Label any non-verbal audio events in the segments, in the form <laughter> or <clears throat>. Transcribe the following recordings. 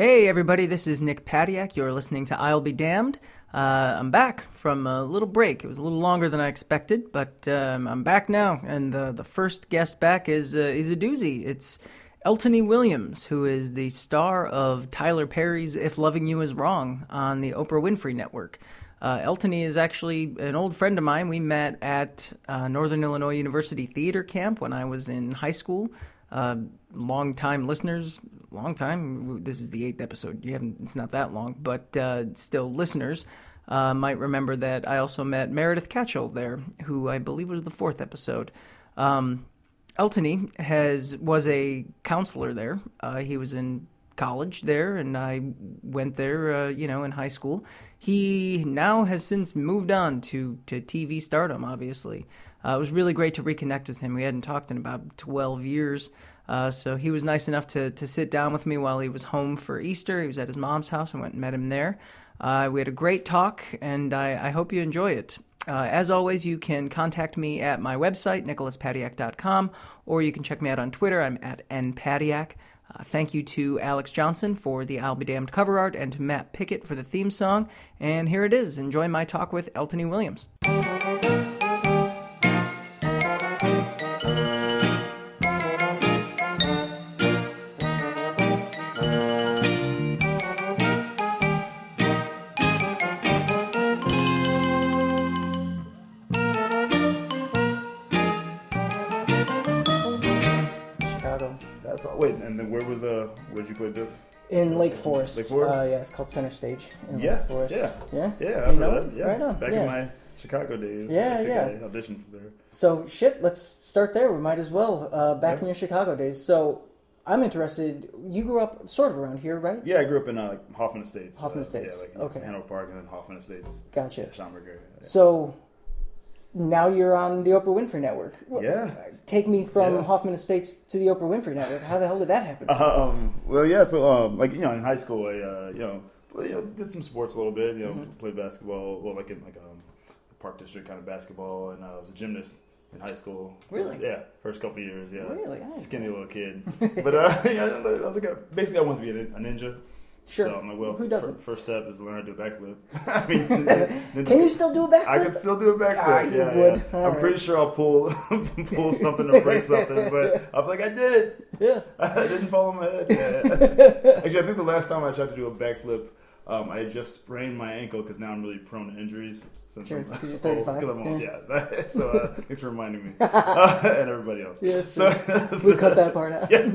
Hey, everybody, this is Nick Padiak. You're listening to I'll Be Damned. Uh, I'm back from a little break. It was a little longer than I expected, but um, I'm back now. And the, the first guest back is, uh, is a doozy. It's Eltony Williams, who is the star of Tyler Perry's If Loving You Is Wrong on the Oprah Winfrey Network. Uh, Eltony is actually an old friend of mine. We met at uh, Northern Illinois University Theater Camp when I was in high school. Uh, long time listeners, long time. This is the eighth episode. You haven't. It's not that long, but uh, still listeners uh, might remember that I also met Meredith Catchell there, who I believe was the fourth episode. Um, Eltony has was a counselor there. Uh, he was in college there, and I went there, uh, you know, in high school. He now has since moved on to to TV stardom. Obviously, uh, it was really great to reconnect with him. We hadn't talked in about twelve years. Uh, so he was nice enough to, to sit down with me while he was home for Easter. He was at his mom's house. I went and met him there. Uh, we had a great talk, and I, I hope you enjoy it. Uh, as always, you can contact me at my website, nicholaspadiak.com, or you can check me out on Twitter. I'm at npadiak. Uh, thank you to Alex Johnson for the I'll Be Damned cover art and to Matt Pickett for the theme song. And here it is. Enjoy my talk with Eltony Williams. Wait, and then where was the? Where'd you play Biff? In Lake Forest. Lake Forest? Uh, yeah, it's called Center Stage in Yeah, Lake Forest. yeah. Yeah? Yeah, You know heard that. Yeah, Right on. back yeah. in my Chicago days. Yeah, I yeah. I auditioned for there. So shit, let's start there. We might as well. Uh, back Yeah. in your Chicago days. So I'm interested. You grew up sort of around here, right? Yeah, I grew up in uh, like Hoffman Estates. Hoffman uh, Estates, Yeah, like okay. Hanover Park and then Hoffman Estates. Gotcha. Yeah, Schaumburg area. Yeah. So now you're on the Oprah Winfrey Network. Yeah. Take me from Yeah. Hoffman Estates to the Oprah Winfrey Network. How the hell did that happen? <laughs> Um, well, yeah. So, um, like you know, in high school, I uh, you know, you know, did some sports a little bit. You know, Mm-hmm. played basketball. Well, like in like um, park district kind of basketball, and I was a gymnast in high school. Really? Yeah, first couple of years. Yeah. Really? Skinny little kid, <laughs> but uh, <laughs> yeah, I was like, a, basically, I wanted to be a ninja. Sure. So I'm like, well, Who doesn't? first step is to learn how to do a backflip. <laughs> I <laughs> mean, <laughs> Can you still do a backflip? I could still do a backflip. Ah, yeah, would. yeah. I'm right. pretty sure I'll pull pull something or break something, but I'm like, I did it. Yeah. I didn't fall on my head. Yeah. Actually, I think the last time I tried to do a backflip, um, I just sprained my ankle because now I'm really prone to injuries. Since Sure, I'm 'cause you're <laughs> old, 35, 'cause I'm old, yeah. yeah. <laughs> so uh, <laughs> thanks for reminding me uh, and everybody else. Yeah, So we cut that part out. yeah,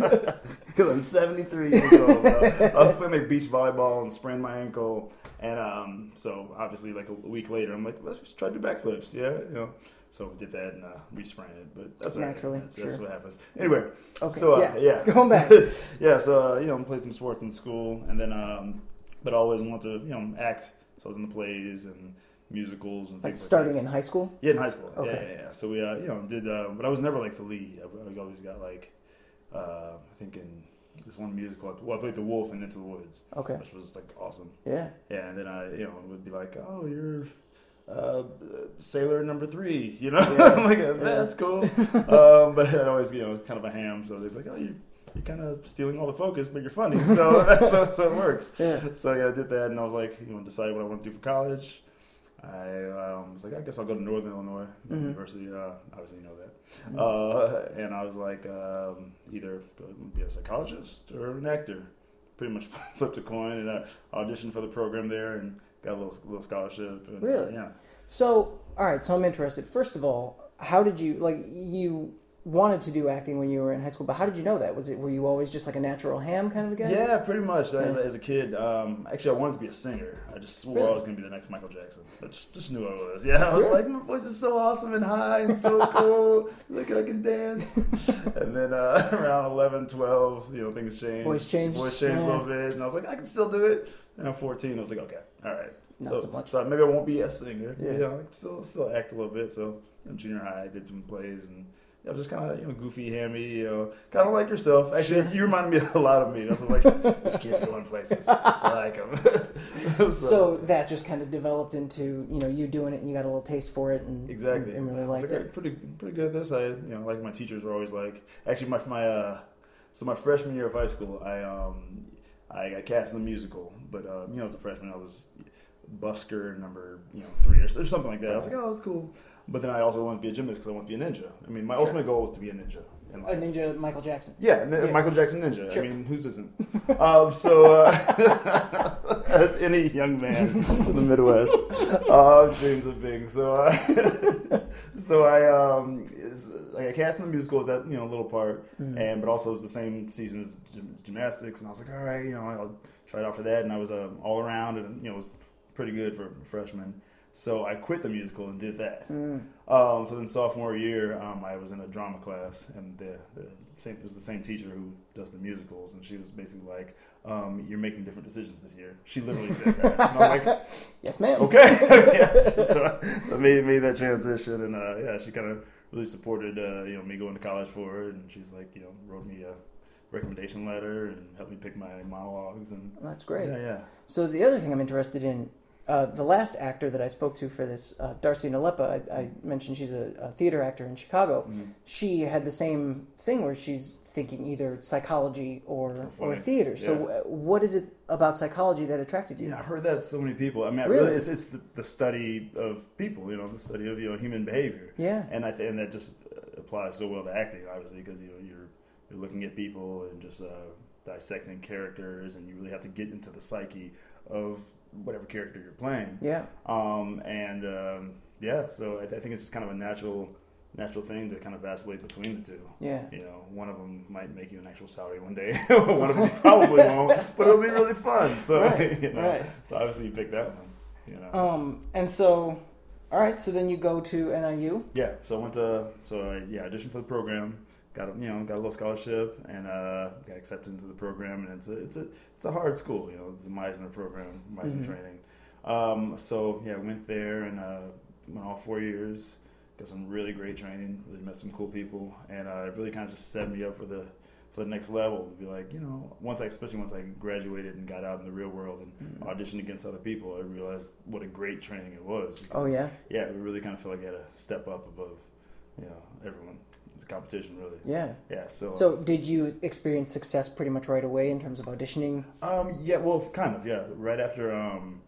because I'm 73 years old. bro. I was playing like beach volleyball and sprained my ankle, and um, so obviously like a week later, I'm like, let's try to do backflips. Yeah, you know. So we did that and uh, re-sprained it, but that's. Naturally, That's, that's sure. what happens. Anyway, Okay. so uh, yeah. yeah, Going back. yeah, so uh, you know, played some sports in school, and then um, but I always wanted to you know act. So I was in the plays and musicals and Like things starting like in high school. Yeah, in high school. Okay. Yeah, yeah, yeah. So we uh, you know did, uh, but I was never like the lead. I, I always got like uh, I think in this one musical, well, I played the Wolf in Into the Woods, Okay. which was like awesome. Yeah. Yeah, and then I you know would be like, oh, you're. Uh, sailor number three, you know, Yeah. <laughs> I'm like, that's cool. <laughs> um, but I'd always, you know, kind of a ham, so they'd be like, oh, you, you're kind of stealing all the focus, but you're funny, so <laughs> <laughs> so, so it works. Yeah. So yeah, I did that, and I was like, you know, decide what I want to do for college. I um, was like, I guess I'll go to Northern Illinois Mhm. University. Uh, obviously, you know that. Mm-hmm. Uh, and I was like, um, either be a psychologist or an actor. Pretty much <laughs> flipped a coin, and I auditioned for the program there, and got a little, little scholarship. And, uh, Really? yeah. So, all right. So I'm interested. First of all, how did you like you wanted to do acting when you were in high school? But how did you know that? Was it were you always just like a natural ham kind of a guy? Yeah, pretty much. As, Yeah. as a kid, um, actually, I wanted to be a singer. I just swore Really? I was going to be the next Michael Jackson. I just, just knew I was. <laughs> Yeah, I was Sure. like, my voice is so awesome and high and so <laughs> cool. Look, I can dance. <laughs> and then uh, around 11, 12, you know, things changed. Voice changed. Voice changed Yeah. a little bit, and I was like, I can still do it. And I'm 14. I was like, okay, all right. Not so much. So maybe I won't be a singer. Yeah. You know, I can still still act a little bit. So in junior high, I did some plays and. I was just kind of you know goofy, hammy, you know, kind of like yourself. Actually, Sure. you remind me <laughs> a lot of me. What I'm like this kid's going places. I like him. <laughs> So that just kind of developed into you know you doing it and you got a little taste for it and exactly, and, really I was liked like, it. Pretty pretty good at this. I you know like my teachers were always like actually my my uh so my freshman year of high school I um I got cast in the musical. But um, you know, as a freshman, I was busker number you know three or, or something like that. I was like, oh, that's cool. But then I also wanted to be a gymnast because I want to be a ninja. I mean, my Sure. ultimate goal was to be a ninja. in A ninja Michael Jackson. Yeah, n- Yeah. Michael Jackson Ninja. Sure. I mean, whose isn't? <laughs> um, so, uh, <laughs> as any young man in the Midwest, uh, dreams of being. So, uh, <laughs> so I, um, is, I cast in the musical as that you know little part, Mm-hmm. and but also it was the same season as gym- gymnastics, and I was like, all right, you know, I'll try it out for that, and I was um, all around, and you know, was pretty good for a freshman. So I quit the musical and did that. Mm. Um, so then sophomore year, um, I was in a drama class, and the, the same it was the same teacher who does the musicals, and she was basically like, um, "You're making different decisions this year." She literally said that, and I was like, <laughs> Yes, ma'am. "Okay." <laughs> <laughs> yes. So I made made that transition, and uh, yeah, she kind of really supported uh, you know me going to college for it, and she's like, you know, wrote me a recommendation letter and helped me pick my monologues, and that's great. yeah, yeah. So the other thing I'm interested in, uh, the last actor that I spoke to for this, uh, Darcy Nalepa, I, I mentioned she's a, a theater actor in Chicago. Mm. She had the same thing where she's thinking either psychology or So or theater. So what is it about psychology that attracted you? Yeah, I've heard that so many people. I mean, Really? really, it's, it's the, the study of people, you know, the study of you know human behavior. Yeah. and I th- and that just uh, applies so well to acting, obviously, because you know you're you're looking at people and just uh, dissecting characters, and you really have to get into the psyche of whatever character you're playing. Yeah. Um, and um, yeah, so I, th- I think it's just kind of a natural natural thing to kind of vacillate between the two. Yeah. You know, one of them might make you an actual salary one day. <laughs> one of them probably <laughs> won't, but it'll be really fun. So <laughs> Right, you know, right. so obviously you pick that one. You know. Um, and so, all right. So then you go to NIU. Yeah, so I went to so I, yeah auditioned for the program, got a, you know got a little scholarship and uh, got accepted into the program and it's a it's a it's a hard school you know it's a Meisner program Meisner Mhm. training. Um, so yeah, went there and uh, went all four years, got some really great training, really met some cool people, and uh, it really kind of just set me up for the for the next level to be like you know once I especially once I graduated and got out in the real world and auditioned against other people, I realized what a great training it was. Oh yeah. yeah, we really kind of feel like I had to step up above, you know, everyone. The competition, really. Yeah. Yeah. So. So did you experience success pretty much right away in terms of auditioning? Um. Yeah. Well, kind of. Yeah. Right after. Um.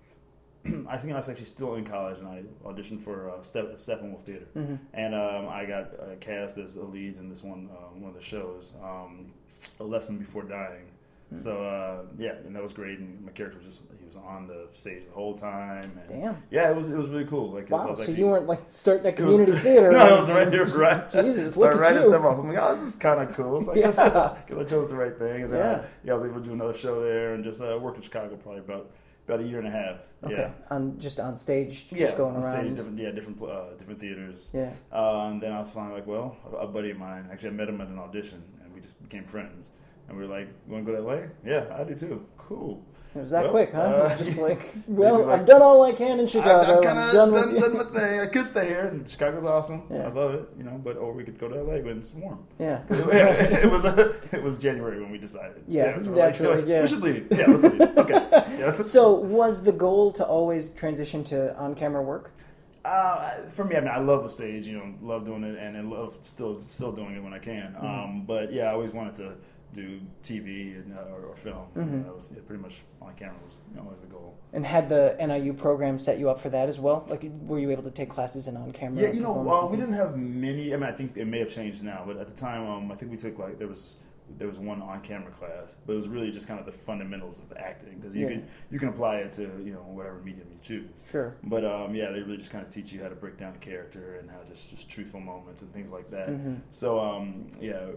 <clears throat> I think I was actually still in college, and I auditioned for uh, Step Steppenwolf Theater, Mm-hmm. and um, I got uh, cast as a lead in this one uh, one of the shows, um, A Lesson Before Dying. Hmm. So uh, yeah, and that was great. And my character was just he was on the stage the whole time. And Damn. Yeah, it was it was really cool. Like Wow. So actually- you weren't like starting at It was- community <laughs> theater. no, I was right. You're right. <laughs> Jesus, Start look at right you. step off. I'm like, oh, this is kind of cool. So I guess, <laughs> Yeah. I chose the right thing. And then Yeah. I, yeah, I was able to do another show there and just uh, worked in Chicago probably about about a year and a half. Okay. On just on stage, just Yeah, going on around. Stage, different, yeah, different uh, different theaters. Yeah. Uh, and then I was finally like, well, a, a buddy of mine. Actually, I met him at an audition, and we just became friends. And we were like, "You want to go to LA?" Yeah, I do too. Cool. It was that Well, quick, huh? It uh, was just like, <laughs> <laughs> well, basically I've done all I can in Chicago. I've, I've kind of done done, done, my thing. I could stay here, and Chicago's awesome. Yeah. I love it, you know. But or we could go to LA when it's warm. Yeah. <laughs> it was it was January when we decided. Yeah, so like- naturally, like, yeah. We should leave. Yeah, let's leave. Okay. Yeah. So was the goal to always transition to on-camera work? Uh, for me, I mean, I love the stage. You know, love doing it, and I love still still doing it when I can. Mm-hmm. Um, but yeah, I always wanted to do TV and uh, or, or film. Mhm. That was yeah, pretty much on camera was you know, always the goal. And had the NIU program set you up for that as well? Like, were you able to take classes in on-camera? Yeah, you know, uh, we didn't have many. I mean, I think it may have changed now, but at the time, um, I think we took like there was there was one on camera class, but it was really just kind of the fundamentals of acting because you Yeah. can you can apply it to you know whatever medium you choose. Sure. But um, yeah, they really just kind of teach you how to break down a character and how just just truthful moments and things like that. hmm So um, yeah,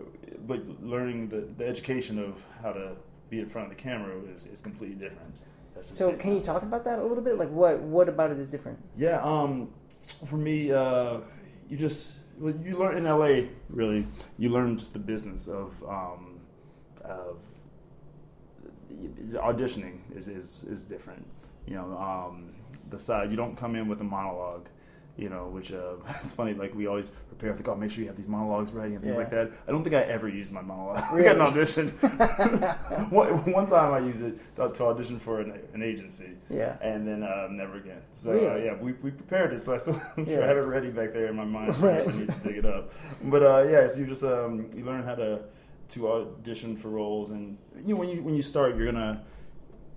but learning the, the education of how to be in front of the camera is, is completely different. So can you talk about that a little bit? Like, what what about it is different? Yeah, um, for me, uh, you just well, you learn in LA. Really, you learn just the business of um, of auditioning is, is is different. You know, um, the side you don't come in with a monologue. You know, which uh, <laughs> it's funny. Like we always prepare, like, oh, make sure you have these monologues ready and things Yeah. like that. I don't think I ever used my monologue. <laughs> I Really? got an audition. <laughs> one, one time I used it to, to audition for an, an agency, Yeah. and then uh, never again. So uh, yeah, we, we prepared it, so I still Yeah. have it ready back there in my mind. So Right. I need to dig it up. But uh, yeah, so you just um, you learn how to to audition for roles, and you know when you when you start, you're gonna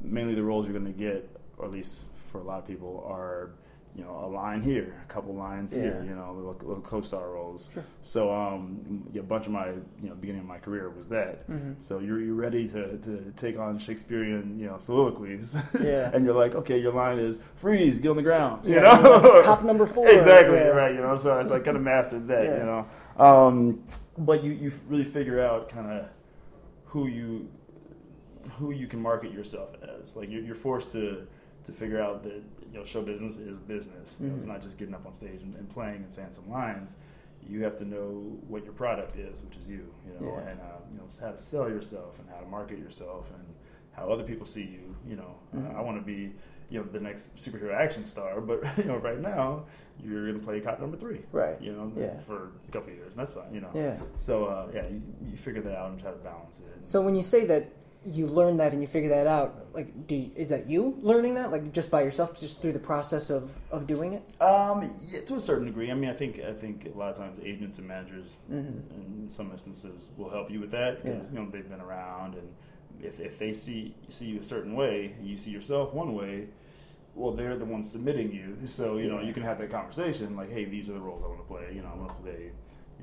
mainly the roles you're gonna get, or at least for a lot of people, are you know a line here, a couple lines here, you know, little, little co-star roles. Sure. So um, yeah, a bunch of my you know beginning of my career was that. Mhm. So you're you're ready to, to take on Shakespearean you know soliloquies, <laughs> Yeah. and you're like, okay, your line is freeze, get on the ground, you Yeah, know, like <laughs> cop number four. exactly yeah. right, you know. So it's like kind of mastered that, Yeah. you know. Um, but you you really figure out kind of who you who you can market yourself as. Like you're, you're forced to to figure out that you know show business is business. You know, it's Mhm. not just getting up on stage and, and playing and saying some lines. You have to know what your product is, which is you. You know, Yeah. and uh, you know how to sell yourself and how to market yourself and how other people see you. You know, Mhm. I want to be you know the next superhero action star, but <laughs> you know right now you're going to play cop number three. Right. You know, Yeah. for a couple of years, and that's fine. You know. Yeah. So uh, yeah, you, you figure that out and try to balance it. So when you say that you learn that and you figure that out, like, do you, is that you learning that, like, just by yourself, just through the process of of doing it? Um, yeah, to a certain degree. I mean, I think I think a lot of times agents and managers, Mhm. in some instances, will help you with that because Yeah. you know they've been around, and if if they see see you a certain way and you see yourself one way, well, they're the ones submitting you. <laughs> So you know you can have that conversation like, hey, these are the roles I want to play. You know, I want to play.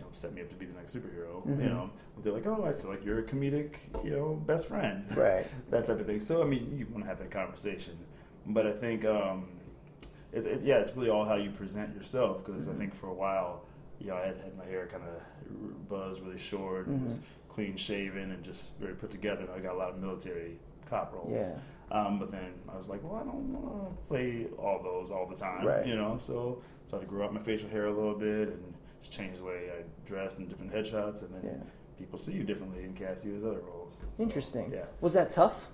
You know, set me up to be the next superhero. Mhm. You know, they're like, oh, I feel like you're a comedic, you know, best friend. <laughs> Right. that type of thing. So I mean, you want to have that conversation, but I think um, it's it, yeah, it's really all how you present yourself. Because I Mhm. think for a while, you know, I had, had my hair kind of buzzed really short, and was clean shaven, and just very put together. And I got a lot of military cop roles. Yeah. Um, but then I was like, well, I don't want to play all those all the time, Right. you know. So started to grow out my facial hair a little bit and just change the way I dressed in different headshots, and then Yeah. people see you differently and cast you as other roles. So, Interesting. yeah. Was that tough?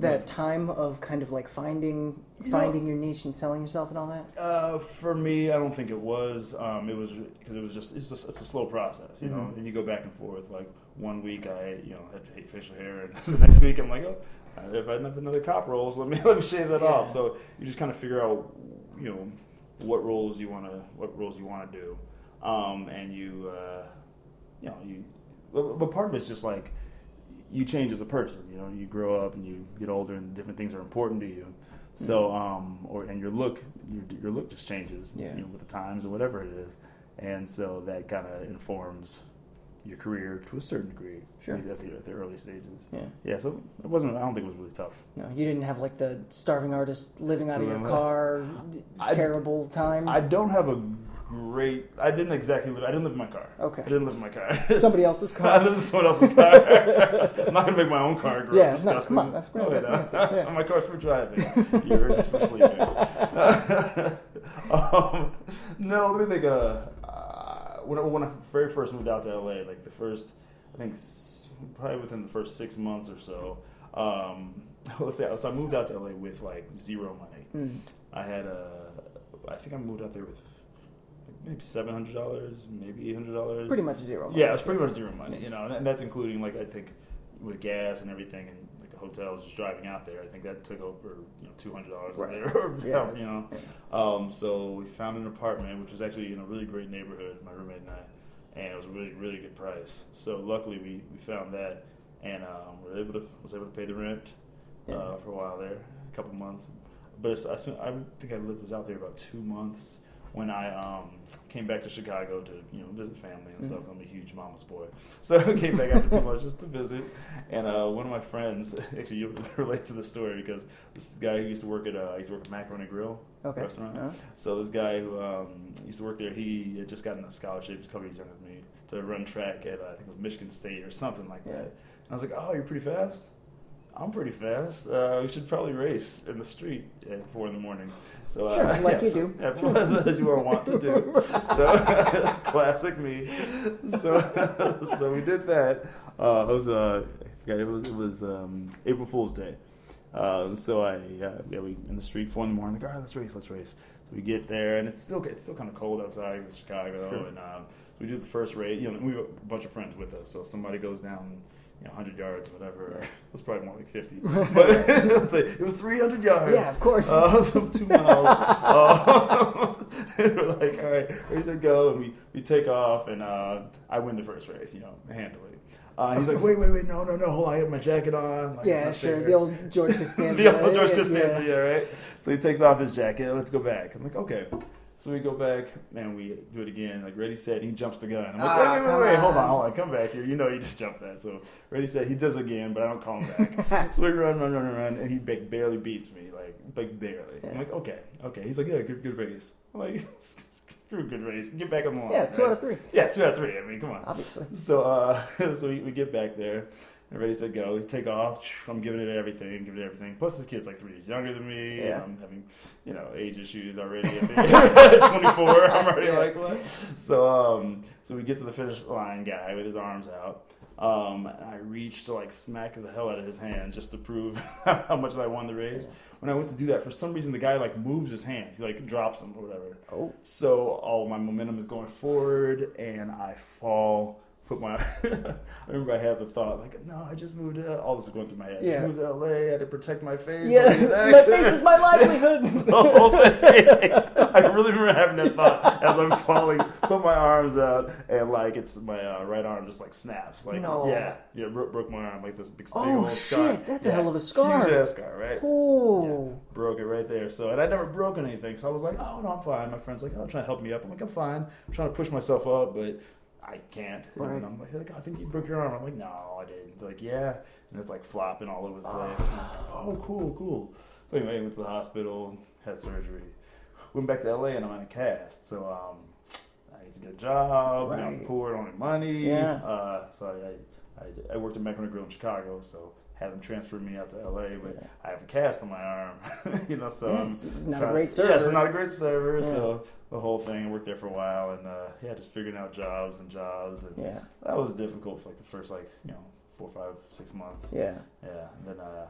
That time of kind of like finding You finding your niche and selling yourself and all that. Uh, for me, I don't think it was. Um, it was because it was just it's just it's a slow process, you know. Mhm. And you go back and forth. Like one week, I you know had hate facial hair, and <laughs> the next week, I'm like, oh, if I have another cop roles, let me <laughs> let me shave that Yeah. off. So you just kind of figure out, you know, what roles you want to what roles you want to do, um, and you, uh, you know, you. But, but part of it's just like you change as a person. You know, you grow up and you get older, and different things are important to you. So, um, or and your look, your, your look just changes, Yeah. you know, with the times or whatever it is, and so that kind of informs your career to a certain degree. Sure. at the, at the early stages. Yeah. Yeah, so it wasn't. I don't think it was really tough. No, you didn't have like the starving artist living out of your car, I- terrible time. I don't have a great. I didn't exactly live. I didn't live in my car. Okay. I didn't live in my car. <laughs> Somebody else's car. <laughs> I car. live in someone else's car. I'm <laughs> not gonna make my own car grow Yeah, no, disgusting. come on, that's great, that's nasty, yeah. my car's for driving. Yours is for sleeping. um, no, let me think. Uh, uh, when, I, when I very first moved out to LA, like the first, I think s- probably within the first six months or so. Um, let's say so I moved out to LA with like zero money. Mm. I had a, I think I moved out there with maybe seven hundred dollars, maybe eight hundred dollars. Pretty much zero. Yeah, it's pretty much zero money, you know, and- that's including like I think with gas and everything, and like a hotel just driving out there. I think that took over you know two hundred dollars Right. there, <laughs> Yeah. you know. Um, so we found an apartment, which was actually in a really great neighborhood, my roommate and I, and it was a really really good price. So luckily we, we found that, and um, we were able to was able to pay the rent Yeah. uh, for a while there, a couple months. But I think I lived was out there about two months when I um, came back to Chicago to you know visit family and stuff. Mhm. I'm a huge mama's boy, <laughs> so I came back after two months just to visit. And uh, one of my friends, <laughs> actually, you <laughs> relate to the story because this guy who used to work at uh, used to work at Macaroni Grill Okay. restaurant. Uh-huh. So this guy who um, used to work there, he had just gotten a scholarship, he's a couple years younger than me, to run track at uh, I think it was Michigan State or something like Yeah. that. And I was like, "Oh, you're pretty fast." I'm pretty fast. Uh, we should probably race in the street at four in the morning. So, uh, Sure, like you so- <laughs> do. yeah, as you are wont to do. <laughs> So, <laughs> classic me. So, so we did that. Uh, it was uh, I forgot, it was it was um, April Fool's Day. Uh, so I uh, yeah we in the street four in the morning. Like, all right, let's race, let's race. So we get there, and it's still it's still kind of cold outside in Chicago, Sure. and um, we do the first race. You know, we have a bunch of friends with us, so somebody goes down. You know, 100 yards, whatever. Yeah. <laughs> It's probably more like 50. <laughs> But <laughs> like, it was 300 yards. Yeah, of course. Uh, so two miles. Uh, we're like, all right, race and go. And we, we take off, and uh, I win the first race, you know, handily. Uh, he's like, wait, wait, wait, no, no, no, hold on, I have my jacket on. Like, Yeah, sure. The old George Costanza. the old George Costanza, yeah. yeah, right. So he takes off his jacket. Let's go back. I'm like, okay. So we go back, and we do it again. Like ready, set. He jumps the gun. I'm like, Ah, wait, wait, wait, wait, hold on. hold on, come back here. You know, you just jumped that. So ready, set. He does again, but I don't call him back. <laughs> so we run, run, run, run, and he barely beats me, like, like barely. I'm like, okay, okay. He's like, yeah, good, good race. I'm like, <laughs> screw good race. Get back on the line. Yeah, two right? out of three, Yeah, two out of three. I mean, come on. obviously. So, uh, <laughs> so we, we get back there. And ready to go. We take off. I'm giving it everything, giving it everything. Plus, this kid's like three years younger than me. Yeah. And I'm having, you know, age issues already. <laughs> At <laughs> 24, I'm already Yeah. like, what? So, um, so we get to the finish line guy with his arms out. Um, and I reached to like smack the hell out of his hand just to prove <laughs> how much I won the race. When I went to do that, for some reason the guy like moves his hands. He like drops them or whatever. Oh, So all my momentum is going forward, and I fall. Put my. <laughs> I remember I had the thought like, no, I just moved. To, all this is going through my head. I Yeah. just moved to LA. I had to protect my face. yeah. <laughs> my face is my <laughs> livelihood. the whole thing. I really remember having that thought as I'm falling. Put my arms out, and like it's my uh, right arm just like snaps. Like No. yeah, yeah, broke, broke my arm like this big, big Oh, old scar. shit, that's a hell of a scar. Huge ass scar, right? oh, broke it right there. So, and I'd never broken anything. So I was like, oh, no, I'm fine. My friend's like, oh, trying to help me up. I'm like, I'm fine. I'm trying to push myself up, but I can't. Right. And I'm like, like, I think you broke your arm. I'm like, no, I didn't. They're like, yeah. And it's like flopping all over the place. Like, oh, cool, cool. So anyway, went to the hospital, had surgery. Went back to LA and I'm on a cast. So, um, I need to get a job. Right. I'm poor, don't have money. Yeah. Uh, so I, I, I worked at Macaroni Grill in Chicago. So had them transfer me out to LA, but Yeah. I have a cast on my arm, <laughs> you know. So Yeah, I'm not a great server. Yeah, so not a great server. Yeah. So the whole thing, I worked there for a while, and uh, yeah, just figuring out jobs and jobs, and yeah, that was difficult for like the first like you know four, five, six months. yeah. Yeah, and then uh,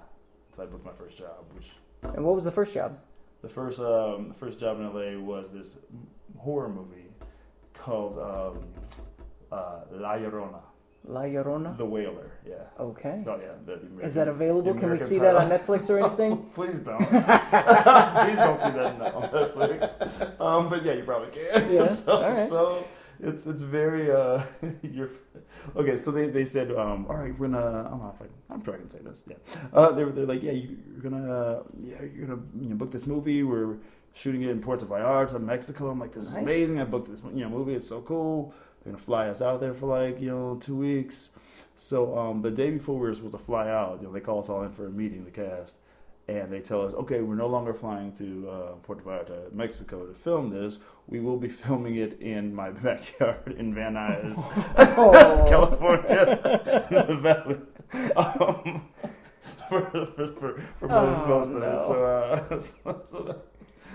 until I booked my first job, which And what was the first job? the first um, the first job in LA was this horror movie called um, uh, La Llorona, La Llorona. The Wailer. Yeah. Okay. Oh yeah. The, Is that available? Can we see that on. Netflix or <laughs> anything? Please don't. <laughs> Please don't see that on Netflix. Um, but yeah, you probably can. Yeah, <laughs> so, all right. so it's it's very uh, you're okay. So they, they said, um, all right, we're gonna. I don't know if I, I'm sure I can say this. Yeah. Uh, they were they're like, yeah, you, you're gonna uh, yeah, you're gonna you know, book this movie. We're shooting it in Puerto Vallarta, Mexico. I'm like, this is Nice. amazing. I booked this you know movie. It's so cool. They're gonna fly us out there for like you know two weeks. So um, the day before we were supposed to fly out, you know, they call us all in for a meeting, the cast, and they tell us, okay, we're no longer flying to uh, Puerto Vallarta, Mexico, to film this. We will be <laughs> filming it in my backyard in Van Nuys, Oh. <laughs> <laughs> California, in the valley. Um, for, for, for, for most, Oh, most of no. it. So, uh, so, so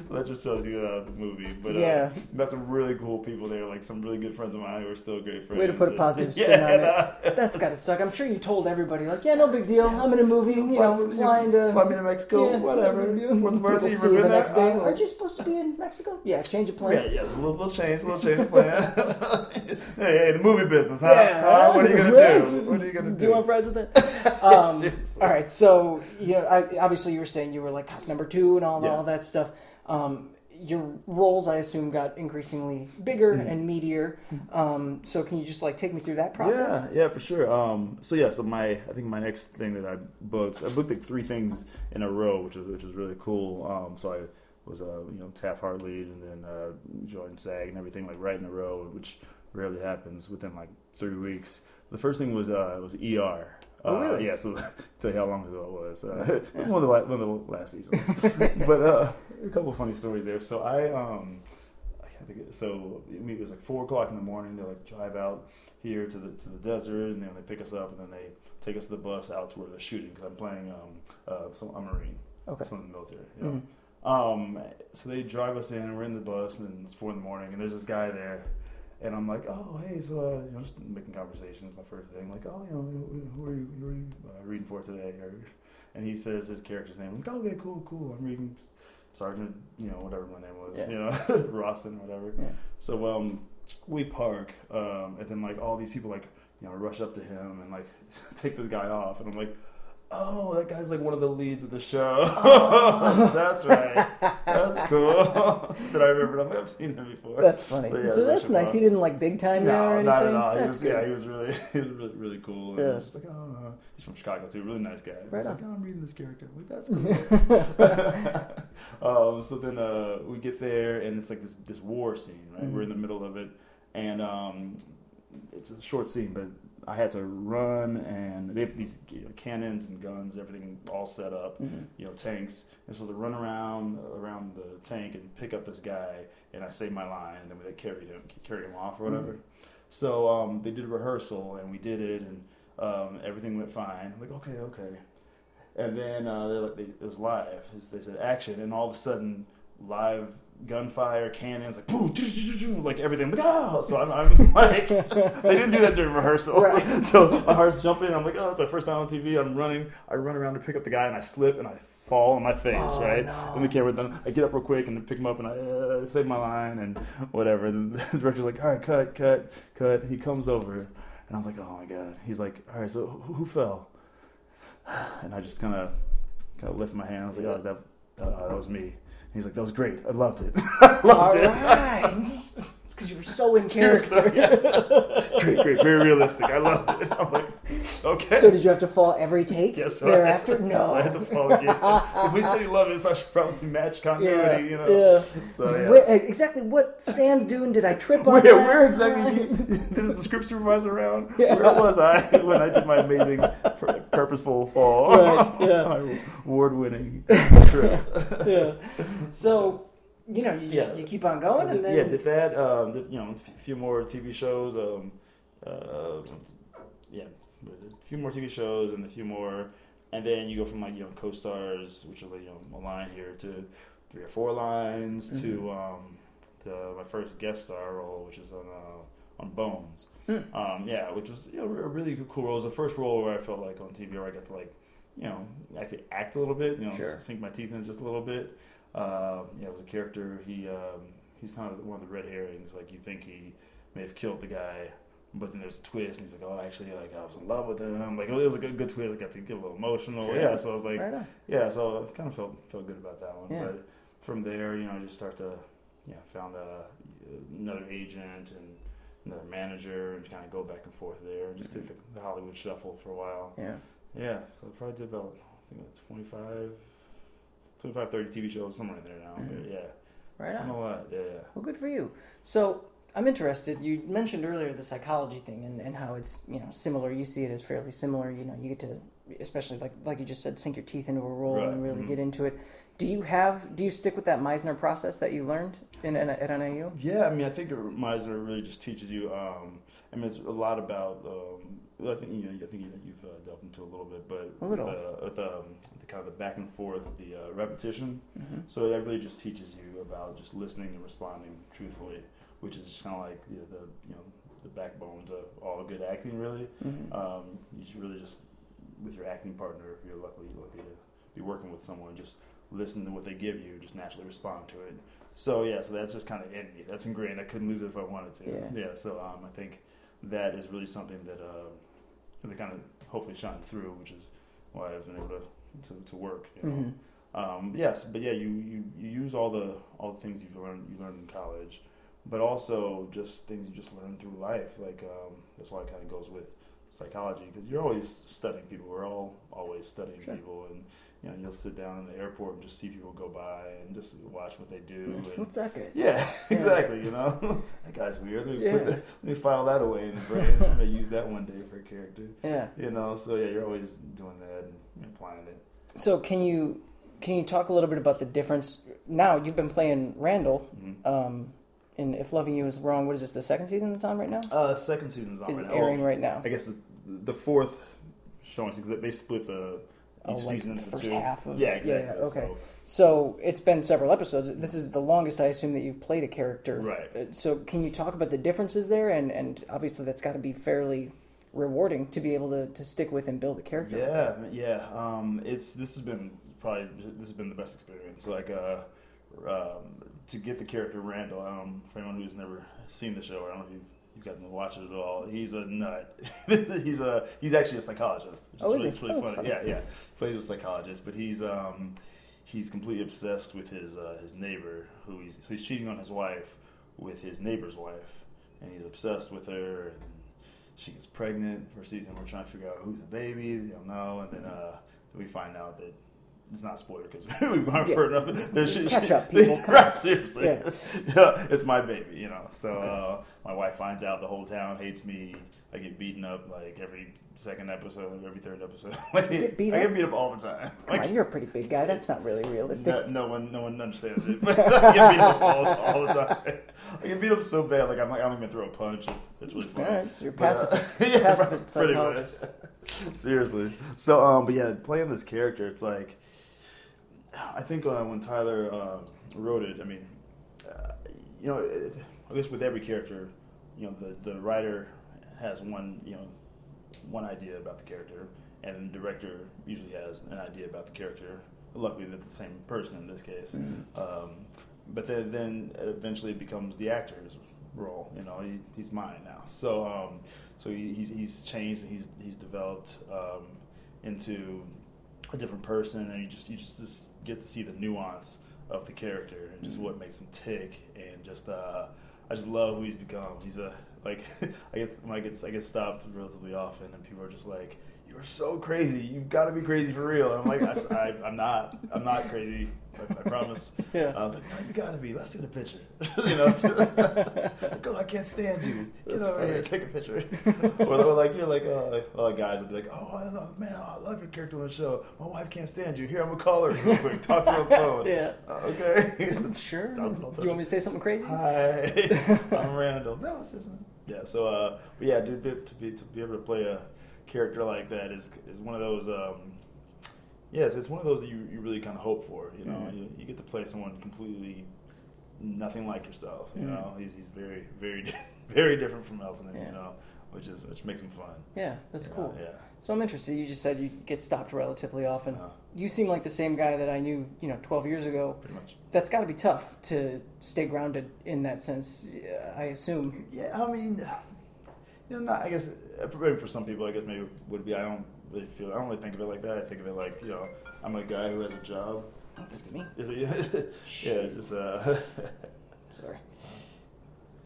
that, <laughs> that just tells you uh, the movie. But uh, Yeah. met some really cool people there, like some really good friends of mine who are still great friends. Way to put a <laughs> positive spin yeah, on it. uh, <laughs> That's gotta suck. I'm sure you told everybody, like, yeah, no big deal. I'm in a movie, you know, flying to. fly me to Mexico, Yeah, whatever. no big deal. People you see you the next day. Aren't you supposed to be in Mexico? Yeah, change of Yeah, plans. yeah, there's a little, little change, little change of plan. hey, hey, the movie business, huh? Yeah, Huh? What are you gonna right? do? What are you gonna do? Do you want fries with it? Um, Seriously. all right, so yeah, I, obviously you were saying you were like number two and all Yeah. all that stuff. Um, your roles, I assume, got increasingly bigger Mm-hmm. and meatier. Um, so can you just like take me through that process? Yeah, yeah, for sure. Um, so yeah, so my I think my next thing that I booked, I booked like three things in a row, which was which was really cool. Um, so I was a you know Taft-Hartleyed, and then uh, joined SAG and everything like right in a row, which rarely happens within like three weeks. The first thing was uh, was ER. Oh, Uh, really? yeah, so <laughs> tell you how long ago it was. Uh, <laughs> it was one of the la- one of the last seasons, <laughs> but uh, a couple of funny stories there. So I um, I think it, so. It was like four o'clock in the morning. They like drive out here to the to the desert, and then they pick us up, and then they take us to the bus out to where they're shooting. Because I'm playing um, uh, so I'm a marine, Okay. so I'm in the military. You know? Mhm. Um, so they drive us in, and we're in the bus, and it's four in the morning, and there's this guy there. And I'm like, oh, hey, so, uh, you know, just making conversation is my first thing. Like, oh, you know, who are you, who are you uh, reading for today? Or, and he says his character's name. I'm like, okay, cool, cool. I'm reading Sergeant, you know, whatever my name was, Yeah. you know, <laughs> Rawson or whatever. Yeah. So, um, we park, um, and then, like, all these people, like, you know, rush up to him and, like, <laughs> take this guy off. And I'm like, oh, that guy's like one of the leads of the show. <laughs> that's right. That's <laughs> cool. <laughs> Did I remember? I've seen him before. That's funny. Yeah, so that's nice. Bob. He didn't like big time or No, anything. not at all. He was, good. yeah, he was really, he was really, really cool. And Yeah. Just like, oh, no. he's from Chicago too. Really nice guy. Right like, oh, I'm reading this character. I'm like, that's cool. um, so then uh, we get there, and it's like this this war scene. Right, Mhm. we're in the middle of it, and um, it's a short scene, but I had to run, and they have these you know, cannons and guns, everything all set up Mhm. you know, tanks. I'm supposed to run around around the tank and pick up this guy, and I saved my line, and then they carried him, carry him off or whatever. So um, they did a rehearsal, and we did it, and um, everything went fine. I'm like, okay, okay. And then uh, like, they, it was live. They said action, and all of a sudden, live gunfire, cannons, like boom, like everything. I'm like, oh, so I'm, I'm <laughs> like, they didn't do that during rehearsal. Right. <laughs> so my heart's jumping. I'm like, oh, that's my first time on TV. I'm running. I run around to pick up the guy, and I slip, and I fall on my face. Oh, right. no. Then the camera done. I get up real quick and pick him up, and I uh, say my line and whatever. And <laughs> the director's like, all right, cut, cut, cut. He comes over, and I'm like, oh my god. He's like, all right, so who, who fell? <sighs> And I just kind of kind of lift my hand. I was like, oh, that uh, that was me. He's like, that was great. I loved it. <laughs> I All loved it. right. <laughs> it's because you were so in <laughs> character. So, yeah. <laughs> great, great, very realistic. I loved it. I'm like, okay. So did you have to fall every take Yes, so I thereafter? to- no. So I had to fall again. <laughs> so if we said he loved it, so I should probably match continuity, you know. yeah. So yeah. Where, eh, exactly what sand dune did I trip on? Where, where exactly did, did the script supervisor around? Yeah. Where was I when I did my amazing, pur- purposeful fall? Right, yeah. my award-winning trip. yeah. So, you know, you just Yeah. you keep on going, and then yeah, did that. Um, did, you know, a few more TV shows. Um, uh, yeah, a few more TV shows and a few more, and then you go from like you know co-stars, which are like, you know a line here, to three or four lines to um, to my first guest star role, which is on uh, on Bones. Hmm. Um, yeah, which was you know a really cool role. It was the first role where I felt like on TV where I got to like you know actually act a little bit, you know, Sure. sink my teeth in just a little bit. Um, yeah, it was a character. He um, he's kind of one of the red herrings. Like you think he may have killed the guy, but then there's a twist, and he's like, "Oh, actually, like I was in love with him." Like it was a good, good twist. I got to get a little emotional. Sure. Yeah, so I was like, right yeah, so I kind of felt felt good about that one. Yeah. But from there, you know, I just start to yeah found a, another agent and another manager and kind of go back and forth there. and Just did the, the Hollywood shuffle for a while. Yeah. Yeah, so I probably did about I think like 25, 25, 30 TV shows somewhere in there now. Mhm. But yeah, Right on. a lot. Yeah, yeah. Well, good for you. So I'm interested. You mentioned earlier the psychology thing and, and how it's you know similar. You see it as fairly similar. You know, you get to especially like like you just said, sink your teeth into a role Right, and really mhm. get into it. Do you have? Do you stick with that Meisner process that you learned in, in at NIU? Yeah, I mean, I think Meisner really just teaches you. Um, I mean, it's a lot about. Um, I think you know, I think you- you've uh, delved into a little bit, but A little. with, uh, with um, the kind of the back and forth, the uh, repetition. Mm-hmm. So that really just teaches you about just listening and responding truthfully, which is just kind of like you know, the you know the backbone to all good acting. Really, Mm-hmm. um, you should really just with your acting partner, if you're lucky lucky to be working with someone, just listen to what they give you, just naturally respond to it. So yeah, so that's just kind of in me. That's ingrained. I couldn't lose it if I wanted to. Yeah. So um, I think that is really something that uh, that kind of hopefully shines through, which is why I've been able to to, to work. You know? Mm-hmm. Um, yes, but yeah, you, you, you use all the all the things you've learned you learned in college, but also just things you just learn through life. Like um, that's why it kind of goes with psychology because you're always studying people. We're all always studying Sure. people, and you know you'll sit down in the airport and just see people go by and just watch what they do. <laughs> And, What's that guy's? <laughs> yeah, exactly. You know <laughs> that guy's weird. Let me, put Yeah. that- let me file that away in the brain. I'm gonna use that one day for a character. Yeah. You know, so yeah, you're always doing that and applying it. So can you can you talk a little bit about the difference? Now you've been playing Randall. Mhm. Um, in If Loving You Is Wrong, what is this? The second season that's on right now? Uh, second season's on Is right it now. airing right now? I guess it's the fourth showing because they split the Oh, like season the first two. half of- yeah, yeah, exactly. yeah, okay. So, So it's been several episodes. This is the longest I assume that you've played a character. Right. Uh, So can you talk about the differences there? And and obviously that's got to be fairly rewarding to be able to, to stick with and build a character. yeah, yeah. Um, it's this has been probably this has been the best experience. Like uh, um, to get the character Randall. Um, for anyone who's never seen the show, I don't know if you've gotten to watch it at all. He's a nut. <laughs> he's a he's actually a psychologist. Which Oh, is really, he? It's really Oh, funny. funny. Yeah, yeah. Plays a psychologist, but he's um he's completely obsessed with his uh, his neighbor who he's so he's cheating on his wife with his neighbor's wife, and he's obsessed with her. And she gets pregnant for season. We're trying to figure out who's the baby. You don't know, and then uh, we find out that. It's not a spoiler because <laughs> we've gone Yeah. for enough. Catch up, people. Come <laughs> right, on. <laughs> seriously. Yeah. Yeah, it's my baby, you know. So uh, my wife finds out the whole town hates me. I get beaten up like every second episode, every third episode. like, You get beat I up? get beat up all the time. Come Like, on, you're a pretty big guy. That's not really realistic. no, no one, no one understands it. But I get beat up all, all the time. I get beat up so bad, like I'm like I don't even throw a punch. It's, it's really funny. All right, so you're But, uh, pacifist, yeah, pacifist pretty much. psychologist. Seriously. So, um, but yeah, playing this character, it's like, I think uh, when Tyler um, wrote it, I mean, uh, you know, it, I guess with every character, you know, the the writer has one, you know, one idea about the character, and the director usually has an idea about the character. Luckily, they're the same person in this case. Um, but then, then eventually it becomes the actor's role. You know, he, he's mine now. So, um, so he, he's, he's changed. And he's he's developed um, into a different person, and you just you just, just get to see the nuance of the character and just what makes him tick, and just uh, I just love who he's become. He's a like <laughs> I get I get I get stopped relatively often, and people are just like. You are so crazy. You've got to be crazy for real. And I'm like, I, I, am not. I'm not crazy. I, I promise. Yeah. Uh, but no, you gotta be. Let's get a picture. <laughs> you know, it's like, oh, I can't stand you. Get That's over here, take a picture. or, or like you're like, uh, like guys would be like, oh, I love, man, I love your character on the show. My wife can't stand you. Here, I'm gonna call her real quick. Talk to her on the phone. <laughs> Yeah. Uh, okay. <laughs> Sure. Don't- don't Do you want me to say something crazy? Hi, I'm Randall. No, this isn't. Yeah. So, uh, but yeah, dude, to to be to be able to play a character like that is is one of those. Um, yes, it's one of those that you, you really kind of hope for. You know, Mhm. you, you get to play someone completely nothing like yourself. You Mhm. know, he's he's very very <laughs> very different from Elton. Yeah. You know, which is which makes him fun. Yeah, that's cool. Yeah. So I'm interested. You just said you get stopped relatively often. Uh, You seem like the same guy that I knew, you know, 12 years ago. pretty much. That's got to be tough to stay grounded in that sense. I assume. Yeah, I mean, you know, not, I guess uh, maybe for some people, I guess maybe would be. I don't really feel. I don't really think of it like that. I think of it like you know, I'm a guy who has a job. Oh, this me. Is it? <laughs> yeah, just uh, <laughs> Sorry.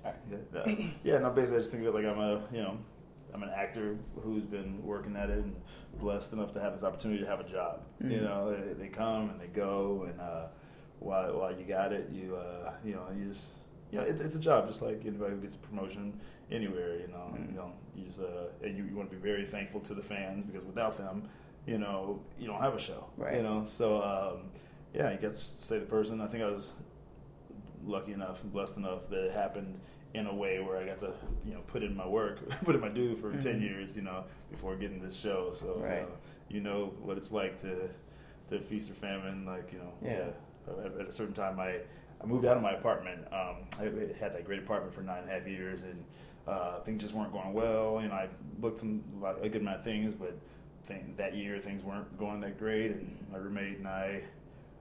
yeah, no. yeah. No, basically, I just think of it like I'm a you know, I'm an actor who's been working at it and blessed enough to have this opportunity to have a job. You Mhm. know, they, they come and they go, and uh, while while you got it, you uh, you know, you just you know, it's, it's a job just like anybody who gets a promotion anywhere. You know, Mhm. you know, you just uh, and you, you want to be very thankful to the fans because without them, you know, you don't have a show. Right. You know, so um, yeah, you got to say the person. I think I was lucky enough and blessed enough that it happened in a way where I got to, you know, put in my work, <laughs> put in my due for ten Mhm. years, you know, before getting this show. So Right. uh, you know what it's like to to feast or famine. Like you know, Yeah. At, at a certain time, I I moved out of my apartment. Um, I had that great apartment for nine and a half years, and uh, things just weren't going well. You know, I booked some like, a good amount of things, but thing, that year things weren't going that great. And my roommate and I,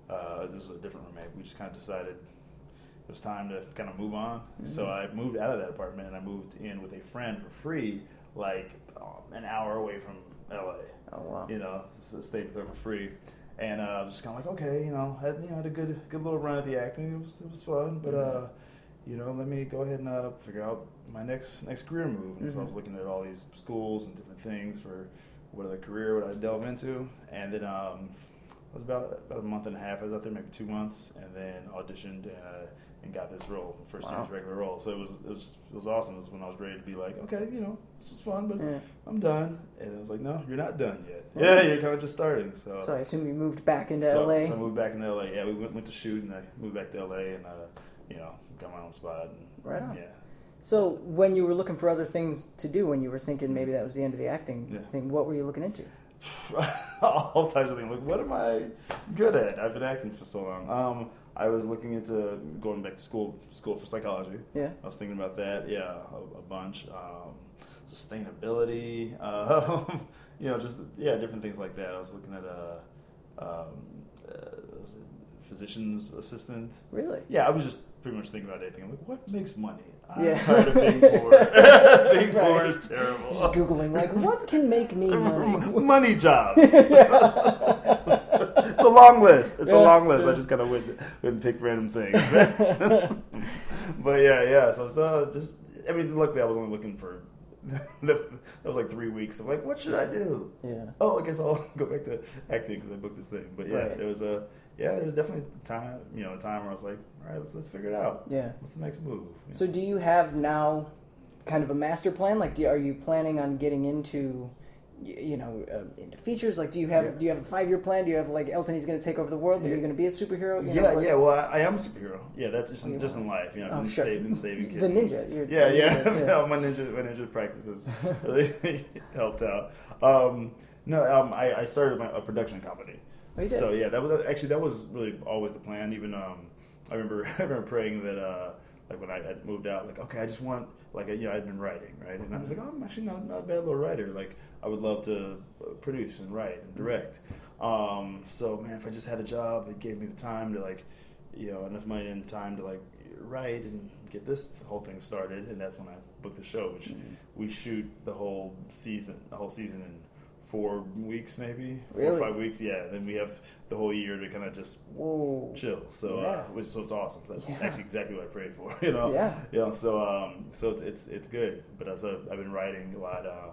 uh, this was a different roommate. We just kind of decided it was time to kind of move on. So Mhm. I moved out of that apartment and I moved in with a friend for free, like um, an hour away from LA. Oh wow. You know, stayed with her for free. And uh, I was just kind of like, okay, you know, had you know had a good good little run at the acting. It was it was fun, but uh, you know, let me go ahead and uh, figure out my next next career move. And So I was Mhm. looking at all these schools and different things for what other career would I delve into, and then um, it was about about a month and a half. I was out there maybe two months, and then auditioned and, uh, and got this role, first Wow. series regular role. So it was it was it was awesome. It was when I was ready to be like, okay, you know, this was fun, but Yeah. I'm done. And it was like, no, you're not done yet. Yeah. Yeah, you're kind of just starting. So So I assume you moved back into so, LA. So I moved back into LA. Yeah, we went, went to shoot, and I moved back to LA, and uh, you know, got my own spot. And, Right on. Yeah. So when you were looking for other things to do, when you were thinking maybe that was the end of the acting Yeah. thing, what were you looking into? <laughs> all types of things. Like, what am I good at? I've been acting for so long. Um, I was looking into going back to school, school for psychology. Yeah. I was thinking about that. Yeah, a, a bunch. Um, sustainability. Uh, <laughs> you know, just yeah, different things like that. I was looking at a. Um, uh, physician's assistant. Really? Yeah, I was just pretty much thinking about anything. I'm like, what makes money? I'm Yeah. tired of being poor. <laughs> <laughs> being poor is terrible. Just googling like what can make me <laughs> money. Money jobs. it's a long list. It's Yeah, a long list. yeah. I just kind of went, and picked random things. but yeah, yeah. So, so just, I mean, luckily I was only looking for, that was like three weeks. I'm like, what should I do? yeah. Oh, I guess I'll go back to acting because I booked this thing. But yeah, Right. there was a, yeah, there was definitely time, you know, a time where I was like, all right, let's let's figure it out. Yeah. What's the next move? You So do you have now kind of a master plan? Like, do, are you planning on getting into, you know, uh, into features? Like, do you have Yeah. do you have a five year plan? Do you have like Elton? He's going to take over the world. Are you going to be a superhero? Yeah, know, like- yeah. Well, I, I am a superhero. Yeah, that's just Oh, you just in life. You know, Oh, sure. saving saving kids. The ninja, you're- yeah, the yeah. ninja, <laughs> yeah. my ninja my ninja practices really <laughs> helped out. Um, no, um, I, I started my, a production company. Oh. So yeah, that was actually that was really always the plan. Even um, I remember <laughs> I remember praying that uh, like when I had moved out, like okay, I just want like you know I'd been writing right, and I was like oh, I'm actually not not a bad little writer. Like I would love to uh, produce and write and direct. Um, so man, if I just had a job that gave me the time to like you know enough money and time to like write and get this whole thing started, and that's when I booked the show, which Mm-hmm. we shoot the whole season, the whole season in four weeks maybe, four Really? or five weeks. Yeah, then we have the whole year to kind of just Whoa. chill. So, Yeah. uh, which so it's awesome. So that's Yeah. actually exactly what I prayed for. <laughs> You know. Yeah. You know. So um, so it's it's it's good. But as I've, I've been writing a lot. Uh,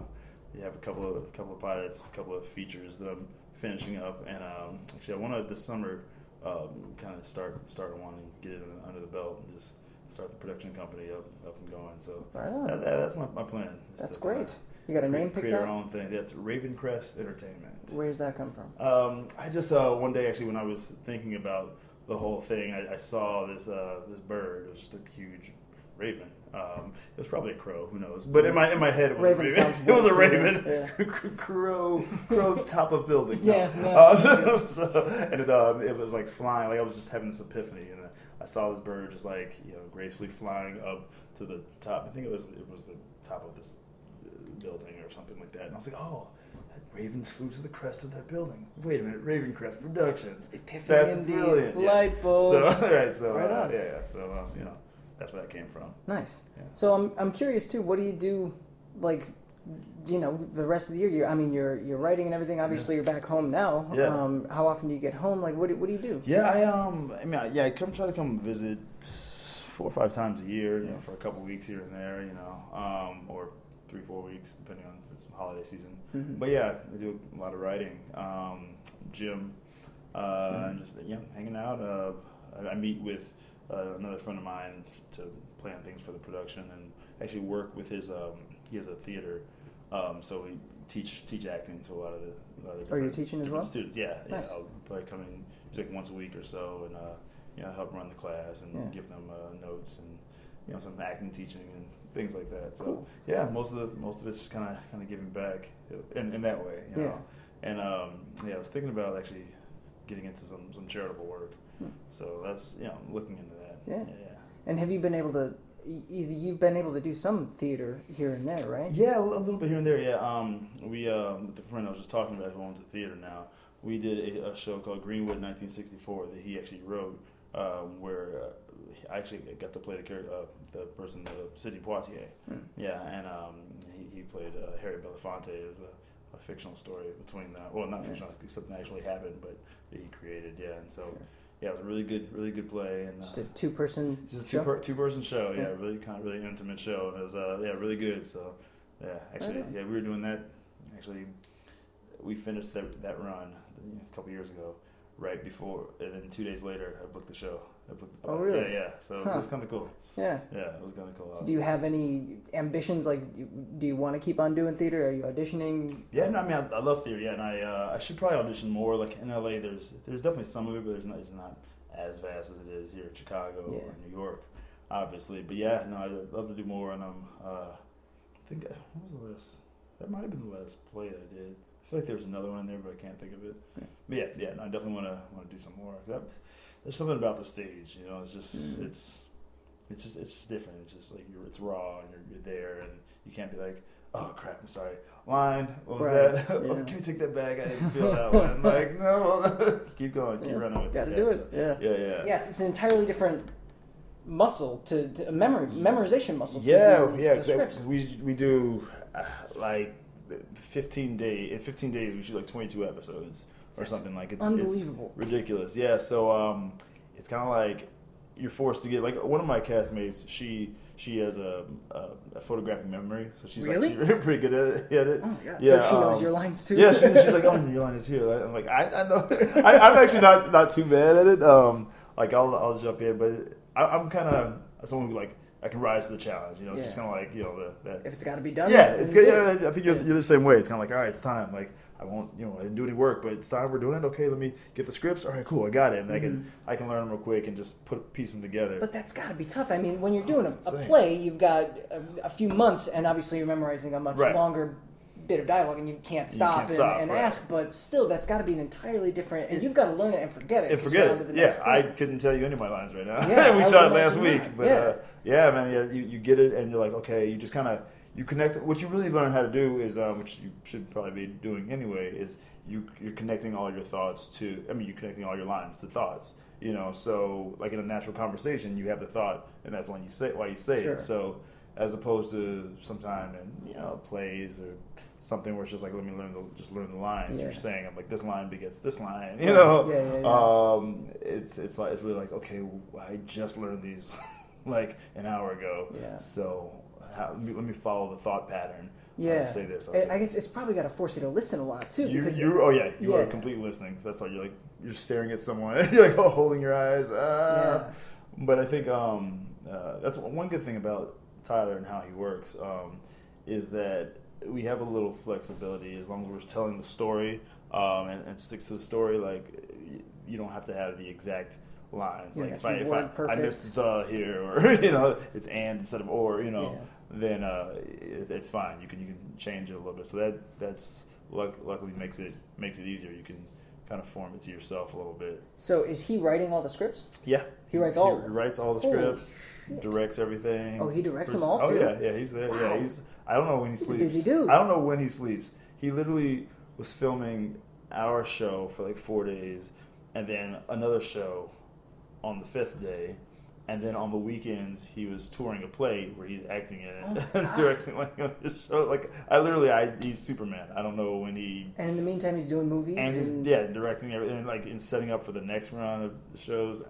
you have a couple of a couple of pilots, a couple of features that I'm finishing up, and um, actually I want to this summer um, kind of start start one and get it under the belt and just start the production company up up and going. So Right that, that- that's my, my plan. That's to great. You got a name picked create our own thing. That's Ravencrest Entertainment. Where's that come from? Um, I just uh, one day actually when I was thinking about the whole thing, I, I saw this uh, this bird. It was just a huge raven. Um, it was probably a crow. Who knows? But in my in my head, it was Raven a raven. <laughs> it was a raven. <laughs> cooler, crow, crow, top of building. No. Yeah, no. Uh, <laughs> so, so- and it um, it was like flying. Like I was just having this epiphany, and I saw this bird just like you know gracefully flying up to the top. I think it was it was the top of this uh, building or something like that. And I was like, oh. That Ravens flew to the crest of that building. Wait a minute, Ravencrest Productions. Epiphany That's brilliant. Yeah. Light bulb. So, <laughs> right, so Right uh, on. yeah, yeah. So uh, you know, that's where that came from. Nice. Yeah. So I'm I'm curious too. What do you do, like, you know, the rest of the year? You're, I mean, you're you're writing and everything. Obviously, you're back home now. Yeah. Um, how often do you get home? Like, what do, what do you do? Yeah, I um, I mean, I- yeah, I come try to come visit four or five times a year, you know, for a couple weeks here and there, you know, um, or three, four weeks depending on if it's holiday season. Mhm. But yeah, I do a lot of writing, um, gym, uh, Mhm. and just yeah, hanging out. Uh, I, meet with uh, another friend of mine to plan things for the production and actually work with his. Um, he has a theater, um, so we teach teach acting to a lot of the. A lot of Are you teaching as well? Students, yeah, Nice. yeah. I'll probably come in like once a week or so and uh, you know help run the class and Yeah. give them uh, notes and you know some acting teaching and things like that. So Cool. yeah, most of the most of it's just kind of kind of giving back in, in that way. You Yeah. know? And um, yeah, I was thinking about actually getting into some some charitable work. Hmm. So that's you know I'm looking into that. Yeah. Yeah. And have you been able to? Either you've been able to do some theater here and there, right? Yeah, a little bit here and there. Yeah, um, we um, with the friend I was just talking about who owns a theater now. We did a, a show called Greenwood 1964 that he actually wrote, um, where uh, I actually got to play the uh, the person, uh, Sidney Poitier. Hmm. Yeah, and um, he, he played uh, Harry Belafonte. It was a, a fictional story between that. Well, not Yeah. fictional, something actually happened, but that he created. Yeah, and so Sure. yeah, it was a really good, really good play. And Just uh, a two-person just two per, two person show, yeah, Yeah. really kind of really intimate show, and it was uh yeah really good. So yeah, actually Right yeah we were doing that. Actually, we finished that that run a couple years ago, right before, and then two days later I booked the show. I booked the Oh, really? Yeah, yeah. So Huh. it was kind of cool. yeah. Yeah, it was kind of cool. So do you have any ambitions? Like, do you want to keep on doing theater? Are you auditioning? Yeah, no, I mean, I, I love theater. Yeah, and I uh, I should probably audition more. Like in LA, there's there's definitely some of it, but there's not it's not as vast as it is here in Chicago Yeah. or New York, obviously. But yeah, no, I'd love to do more. And um, uh, I think uh, what was the last? That might have been the last play that I did. I feel like there was another one in there, but I can't think of it. Yeah. But yeah, yeah, no, I definitely want to want to do some more. I- there's something about the stage, you know. It's just Mhm. it's it's just it's just different. It's just like you're it's raw and you're, you're there, and you can't be like, oh crap, I'm sorry, line. What was Right, that? <laughs> oh, yeah. can we take that back? I didn't feel that one. Like no, <laughs> keep going, keep Yeah, running with Got to it. do Yeah, it. Yeah. so- yeah, yeah, Yes, it's an entirely different muscle to, to a memory memorization muscle. Yeah, to yeah. the 'cause scripts. we we do uh, like fifteen day in fifteen days we shoot like twenty two episodes or That's something like it's unbelievable. It's ridiculous. Yeah. So um, it's kind of like you're forced to get like one of my castmates. She she has a, a, a photographic memory, so she's Really? <laughs> actually pretty good at it. At it. Oh my god! Yeah, so she knows um, your lines too. Yeah, she, she's like, "Oh, your line is here." I'm like, "I, I know." <laughs> I, I'm actually not not too bad at it. Um, like I'll I'll jump in, but I, I'm kind of someone who like I can rise to the challenge. You know, it's just kind of like you know the, the if it's got to be done, yeah, it's good. Yeah, I think you're, you're the same way. It's kind of like, all right, it's time. Like I won't, you know, I didn't do any work, but it's time. We're doing it. Okay, let me get the scripts. All right, cool. I got it. And I can I can learn them real quick and just put piece them together. Mm-hmm. But that's got to be tough. I mean, when you're doing a, a play, you've got a, a few months, and obviously you're memorizing a much Right. longer bit of dialogue, and you can't stop can't and, stop, and right. ask. But still, that's got to be an entirely different, and you've got to learn it and forget it. and forget you're on to it. Yeah, I couldn't tell you any of my lines right now. Yeah, <laughs> we I last week, but Yeah. uh, yeah, man, yeah, you, you get it, and you're like, okay, you just kind of you connect. What you really learn how to do is, um, which you should probably be doing anyway, is you you're connecting all your thoughts to. I mean, you're connecting all your lines to thoughts. You know, so like in a natural conversation, you have the thought, and that's when you say why you say Sure. it. So as opposed to sometime in you know plays or something where it's just like let me learn the just learn the lines. Yeah. You're saying I'm like this line begets this line. You know, Yeah, yeah, yeah. um, it's it's like it's really like okay, I just learned these <laughs> like an hour ago. Yeah. So how, let, me, let me follow the thought pattern. Yeah, say this. I'll say I guess it's probably got to force you to listen a lot too. you, because you, oh yeah, you yeah. are completely listening. That's why you're like you're staring at someone. <laughs> you're like oh, <laughs> holding your eyes. Ah. Yeah. But I think um, uh, that's one good thing about Tyler and how he works um, is that we have a little flexibility as long as we're telling the story um, and, and sticks to the story. Like you don't have to have the exact lines. You like if I if I, I missed the here or <laughs> you know it's and instead of or you know Yeah. then uh, it, it's fine. You can you can change it a little bit. So that that's luck, luckily makes it makes it easier. You can kind of form it to yourself a little bit. So is he writing all the scripts? Yeah, He writes all of He, writes all the Holy scripts, directs everything. Oh, he directs them all, Oh yeah, yeah. He's there. Wow. Yeah, he's. I don't know when he He's a sleeps. busy dude. I don't know when he sleeps. He literally was filming our show for like four days, and then another show on the fifth day. And then on the weekends, he was touring a play where he's acting in it Oh, <laughs> and directing like on his show. Like I literally, I he's Superman. I don't know when he And in the meantime, he's doing movies. and he's, and yeah, directing everything, and like in setting up for the next round of shows.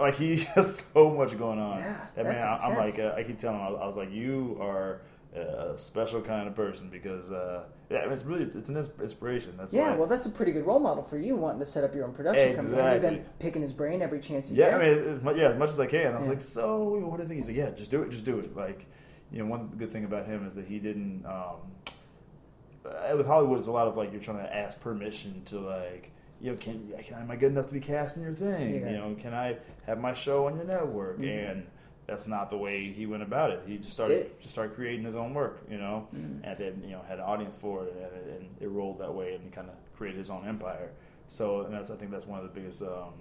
Like he <laughs> has so much going on. Yeah, that man, I, I'm like, uh, I keep telling him, I was, I was like, you are a special kind of person because, uh, yeah, I mean, it's really, it's an inspiration. That's Yeah, why. well, that's a pretty good role model for you, wanting to set up your own production company, and Exactly. then picking his brain every chance you yeah, get. Yeah, I mean, as much, yeah, as much as I can. I was Yeah. like, so what do you think? He's like, yeah, just do it, just do it. Like, you know, one good thing about him is that he didn't. Um, uh, with Hollywood, it's a lot of like you're trying to ask permission to like, you know, can, can am I good enough to be cast in your thing? Yeah. You know, can I have my show on your network? Mhm. And that's not the way he went about it. He just started it. just started creating his own work. You know, Mhm. and then you know had an audience for it, and, it- and it rolled that way, and he kind of created his own empire. So, and that's I think that's one of the biggest um,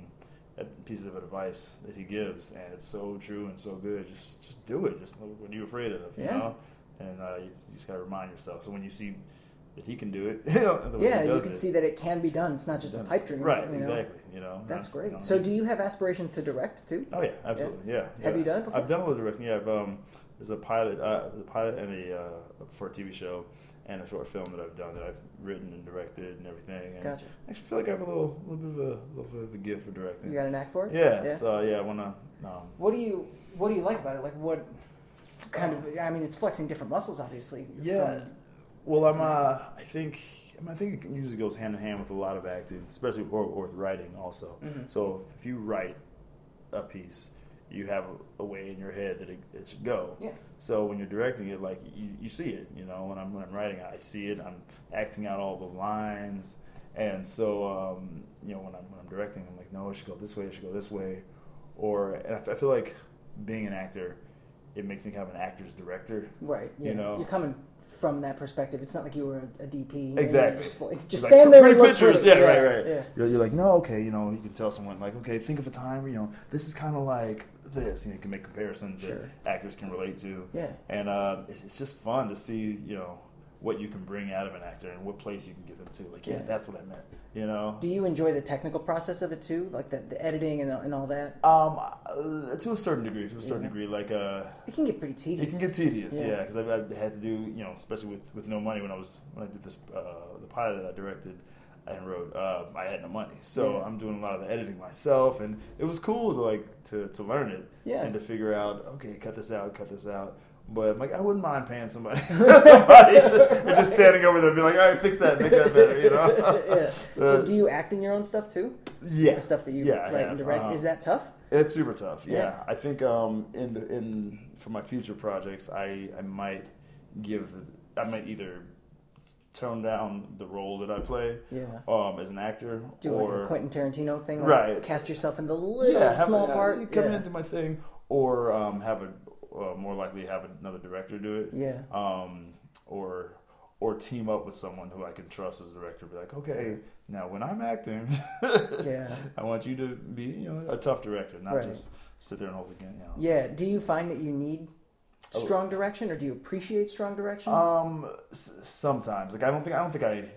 pieces of advice that he gives, and it's so true and so good. Just just do it. Just what are you afraid of? You Yeah. know, and uh, you, you just gotta remind yourself. So when you see that he can do it, <laughs> you know, the way Yeah, you can it, see that it can be done. It's not just a pipe dream, right? you know? Exactly. You know, That's great. you know, So, do you have aspirations to direct too? Oh yeah, absolutely. Yeah. Have yeah. you done it before? I've done a little directing. Yeah, I've, um, there's a pilot, uh, a pilot and a uh, for a TV show and a short film that I've done that I've written and directed and everything. And Gotcha. I actually feel like I have a little, little bit of a little bit of a gift for directing. You got a knack for it? yeah, Yeah. So yeah, I wanna. Um, What do you What do you like about it? Like what kind of? I mean, it's flexing different muscles, obviously. Yeah. from- Well, I'm. Uh, I think. I, think it usually goes hand in hand with a lot of acting, especially or, or with writing also. Mhm. So if you write a piece, you have a, a way in your head that it, it should go. Yeah. So when you're directing it, like you, you see it. You know, when I'm when I'm writing, I see it. I'm acting out all the lines, and so um, you know when I'm when I'm directing, I'm like, no, it should go this way. It should go this way, or and I, f- I feel like being an actor, it makes me kind of an actor's director. Right. You know. You're coming from that perspective. It's not like you were a, a DP. and you're Exactly. Just, like, It's just like, stand there pretty and look pictures. pretty. Yeah, right, right. Yeah. You're, you're like, no, okay, you know, you can tell someone like, okay, think of a time where you know this is kind of like this. You, know, you can make comparisons Sure. that actors can relate to, Yeah. and uh, it's, it's just fun to see, you know, what you can bring out of an actor and what place you can get them to. Like, yeah, Yeah. that's what I meant. You know. Do you enjoy the technical process of it too, like the, the editing and, and all that? Um, uh, to a certain degree, to a certain Yeah. degree, like uh, It can get pretty tedious. it can get tedious, Yeah. yeah, because I've, I've had to do, you know, especially with, with no money when I was when I did this uh, the pilot that I directed and wrote, uh, I had no money, so Yeah. I'm doing a lot of the editing myself, and it was cool to like to, to learn it Yeah. and to figure out, okay, cut this out, cut this out. But I'm like, I wouldn't mind paying somebody, <laughs> somebody, to, and just standing over there, and be like, all right, fix that, make that better, you know? <laughs> yeah. <laughs> So Uh, do you act in your own stuff too? yeah, The stuff that you Yeah, write and direct. uh-huh. Is that tough? It's super tough. Yeah, Yeah. I think um, in the, in for my future projects, I I might give I might either tone down the role that I play Yeah. um, as an actor Do or like a Quentin Tarantino thing, like Right. Cast yourself in the little yeah, small yeah, part. you come yeah. into my thing, or um, have a uh, more likely have another director do it, yeah. um, or or team up with someone who I can trust as a director. Be like, okay, now when I'm acting, <laughs> Yeah. I want you to be you know a tough director, not Right. just sit there and hope again. You know. Yeah. Do you find that you need Oh. strong direction, or do you appreciate strong direction? Um, s- sometimes like I don't think I don't think I,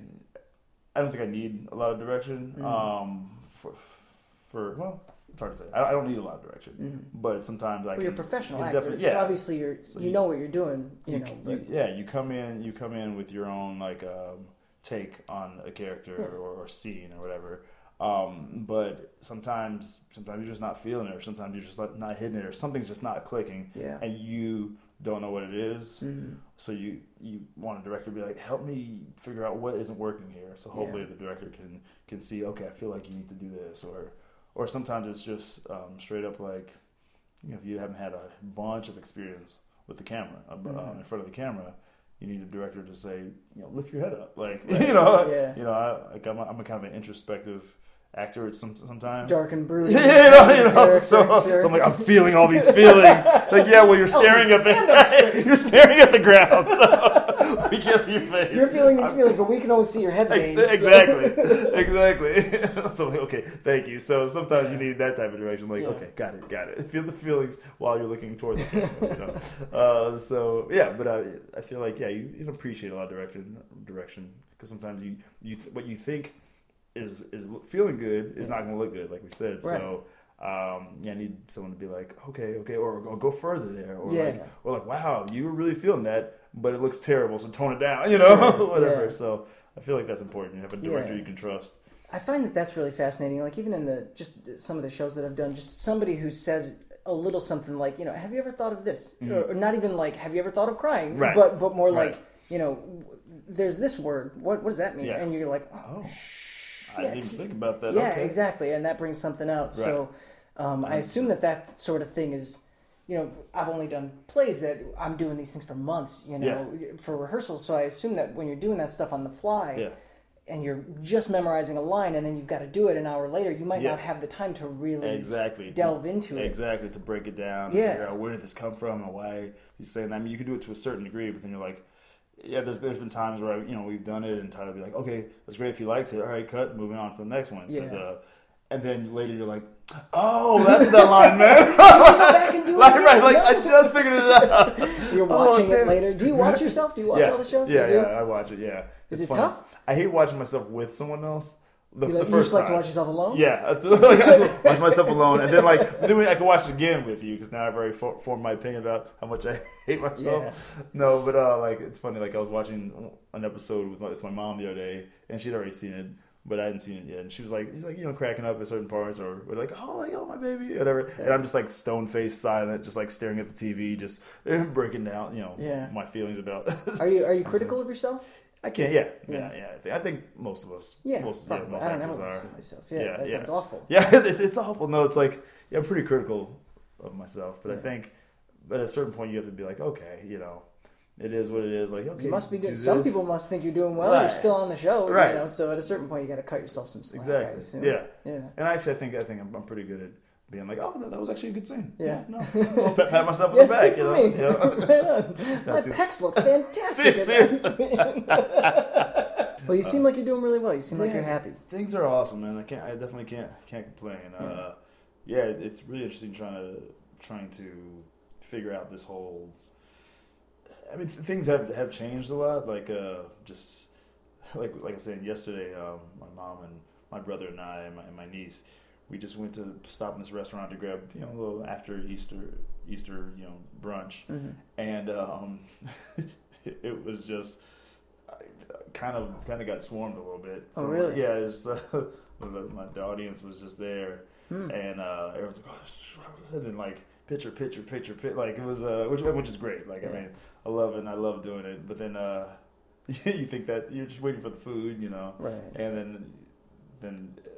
I don't think I need a lot of direction. Mm. Um, for for well, it's hard to say. I, I don't need a lot of direction, Mhm. but sometimes I well, you're a professional can actor, definitely- so yeah. obviously you're So you you- know what you're doing. You, You, know, you- yeah, you come in, you come in with your own like um, take on a character Yeah. or, or scene or whatever. Um, but sometimes, sometimes you're just not feeling it, or sometimes you're just not hitting it, or something's just not clicking, yeah. and you don't know what it is. Mhm. So you you want a director to be like, help me figure out what isn't working here. So hopefully Yeah. the director can can see, okay, I feel like you need to do this, or or sometimes it's just um, straight up like, you know, if you haven't had a bunch of experience with the camera uh, um, Mhm. in front of the camera, you need a director to say, you know, lift your head up, <laughs> like you know, Yeah. you know, I, like I'm a, I'm a kind of an introspective actor at some sometimes. Dark and <laughs> you brooding. know, you know. So, sure. so I'm like, I'm feeling all these feelings. Like, yeah, well, you're <laughs> staring at the, you're staring at the ground, so <laughs> we can't see your face. You're feeling these I'm- feelings, but we can only see your head Ex- veins. so- Exactly, <laughs> exactly. <laughs> so like, okay, thank you. So sometimes you need that type of direction. Like, Yeah. okay, got it, got it. Feel the feelings while you're looking toward the camera. You know? uh, so yeah, but I, I feel like yeah, you, you appreciate a lot of direction, direction because sometimes you you th- what you think is is feeling good is not going to look good, like we said. So. Um, yeah, I need someone to be like, okay, okay, or, or go further there, or Yeah. like, or like, wow, you were really feeling that, but it looks terrible, so tone it down, <laughs> you know, Sure, whatever. yeah. So I feel like that's important. You have a director Yeah. you can trust. I find that that's really fascinating. Like even in the just some of the shows that I've done, just somebody who says a little something like, you know, have you ever thought of this? Mhm. Or, or not even like, have you ever thought of crying? Right. But but more Right. like, you know, there's this word. What what does that mean? Yeah. And you're like, oh, Oh, I didn't even think about that. yeah, okay. exactly, and that brings something out. So um, I assume that that sort of thing is. You know, I've only done plays that I'm doing these things for months, you know, for rehearsals. So I assume that when you're doing that stuff on the fly, Yeah, and you're just memorizing a line and then you've got to do it an hour later, you might Yeah. not have the time to really exactly. delve into it. Exactly to break it down. Yeah. Yeah. Figure out where did this come from and why he's saying. that. I mean, you can do it to a certain degree, but then you're like, yeah. There's there's been times where I, you know we've done it and Tyler be like, okay, that's great if he likes it. All right, cut. Moving on to the next one. Yeah. Uh, and then later you're like, oh, that's that line, man. Go back and do <laughs> it right, Like I just figured it out. <laughs> You're Oh, watching it later. Do you watch yourself? Do you watch yeah, all the shows? Yeah, yeah. I watch it. Yeah. Is It's it funny. tough? I hate watching myself with someone else. The, You, the like, you first just like to watch yourself alone? Yeah, <laughs> I like I have to watch myself alone, and then like then I can watch it again with you because now I've already for, formed my opinion about how much I hate myself. No, but uh, like it's funny. Like I was watching an episode with my, with my mom the other day, and she'd already seen it, but I hadn't seen it yet. And she was like, she's like you know, cracking up at certain parts, or we're like, oh, like oh my baby, whatever. And I'm just like stone faced, silent, just like staring at the TV, just <laughs> breaking down, you know, Yeah. my feelings about. <laughs> Are you are you critical of yourself? I can't. Yeah, Yeah. yeah, yeah. I think, I think most of us. Yeah, most, yeah, most I don't actors ever want to are. see myself. Yeah, Yeah, that yeah. sounds awful. <laughs> Yeah, it's, it's awful. No, it's like yeah, I'm pretty critical of myself, but I think, but at a certain point, you have to be like, okay, you know, it is what it is. Like, okay, You must be do doing. Some this. people must think you're doing well. You're still on the show, Right. You know, so at a certain point, you got to cut yourself some slack. Exactly. Yeah, yeah. and actually, I think I think I'm, I'm pretty good at being like, oh no, that was actually a good scene. Yeah. no, I'll pat, pat myself on Yeah, the back. You know, me. Yeah. <laughs> Right. <laughs> My the- pecs look fantastic. <laughs> Seriously. well, you seem like you're doing really well. You seem like you're happy. Things are awesome, man. I can't. I definitely can't can't complain. Uh, yeah, it's really interesting trying to trying to figure out this whole I mean, things have have changed a lot. Like, uh, just <laughs> like like I was saying yesterday, um, my mom and my brother and I and my, and my niece, we just went to stop in this restaurant to grab you know a little after Easter Easter you know brunch, Mm-hmm. and um, <laughs> it was just kind of kind of got swarmed a little bit. Oh, really? Yeah, it's uh, <laughs> my the audience was just there, Hmm. and uh, everyone's like, oh, and then like picture, picture, picture, picture. Like it was, uh, which which is great. Like I mean, I love it. and I love doing it. But then uh, <laughs> you think that you're just waiting for the food, you know, Right. and then then. Uh,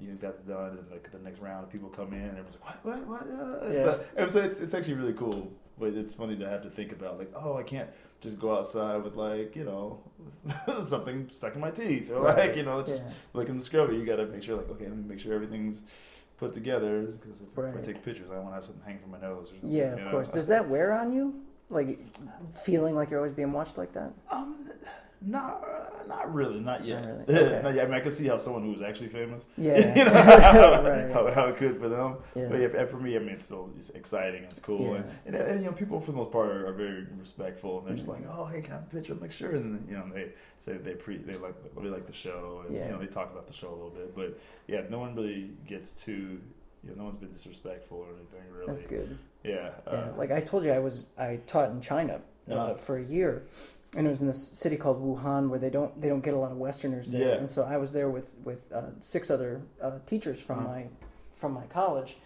you think that's done, and like the next round of people come in, and everyone's like, "What? What? What?" Uh, Yeah. and it's, it's actually really cool, but it's funny to have to think about, like, oh, I can't just go outside with like, you know, <laughs> something stuck in my teeth, or Right. like, you know, just Yeah. the scrubby. You got to make sure, like, okay, let me make sure everything's put together, because if, if I take pictures, I want to have something hang from my nose. Or something, Yeah, of know? course. Does that wear on you? Like feeling like you're always being watched like that? Um, not, not really, not yet. Not really, <laughs> okay. not yet. I mean, I can see how someone who's actually famous, <laughs> Yeah. you know, <laughs> how, Right. how, how it could for them. Yeah. But yeah, for me, I mean, it's still it's exciting. It's cool, Yeah. and, and, and you know, people for the most part are, are very respectful, and they're just Mhm. like, "Oh, hey, can I have a picture? Make sure." And you know, they say they pre they like they like the show, and Yeah. you know, they talk about the show a little bit. But yeah, no one really gets too. You know, no one's been disrespectful or anything really. That's good. Yeah. Yeah, uh, like I told you, I was I taught in China uh, Uh-huh. for a year, and it was in this city called Wuhan where they don't they don't get a lot of Westerners there, Yeah. and so I was there with with uh, six other uh, teachers from Uh-huh. my from my college.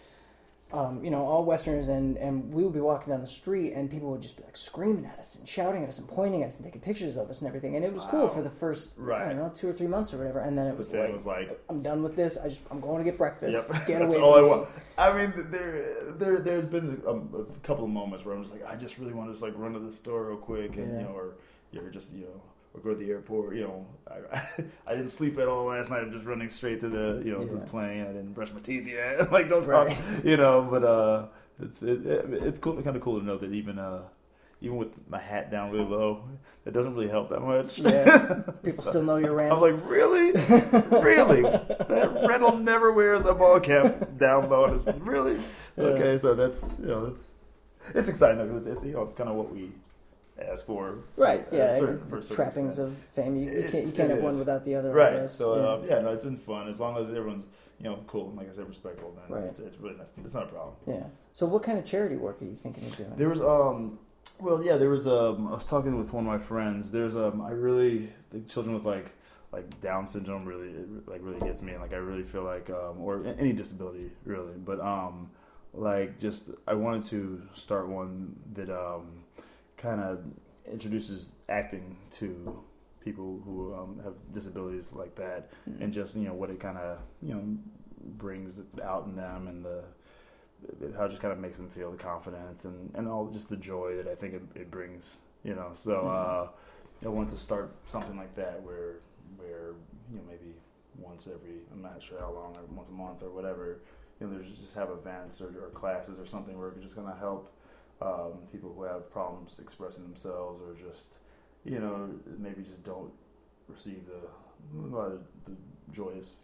Um, you know, all Westerners, and, and we would be walking down the street, and people would just be like screaming at us and shouting at us and pointing at us and taking pictures of us and everything. And it was cool for the first, I Right. don't know, two or three months or whatever. And then it was then like, it was like, I'm done with this. I just I'm going to get breakfast. Yep. Get <laughs> That's away all I me. want. I mean, there, there, there's been a, a couple of moments where I'm just like, I just really want to just like run to the store real quick, and Yeah. you know, or you ever just you know, or go to the airport. You know, I, <laughs> I didn't sleep at all last night. I'm just running straight to the you know to Yeah. the plane. I didn't brush my teeth yet. <laughs> like those, Right. you know. But uh, it's it, it's cool, kind of cool to know that even uh. Even with my hat down really low, it doesn't really help that much. Yeah. <laughs> People still know you're I'm like, really? really? That Randall never wears a ball cap down low. And it's, really? Yeah. Okay, so that's you know that's it's exciting because it's, it's you know it's kind of what we ask for. Right, a yeah, certain- for trappings extent. of fame. You, you can't you can't have one without the other. Right. So yeah. um, yeah, no, it's been fun as long as everyone's you know cool and like I said respectful. Then Right. it's, it's really nice. It's not a problem. yeah. So what kind of charity work are you thinking of doing? There was um well yeah there was um I was talking with one of my friends there's um I really the children with like like Down syndrome really like really gets me and like I really feel like um or any disability really but um like just I wanted to start one that um kind of introduces acting to people who um, have disabilities like that Mm. and just you know what it kind of you know brings out in them and the how it just kind of makes them feel the confidence and, and all just the joy that I think it, it brings you know so uh, I wanted to start something like that where where you know maybe once every I'm not sure how long or once a month or whatever you know there's just have events or, or classes or something where we're just gonna help um, people who have problems expressing themselves or just you know maybe just don't receive the a of the joyous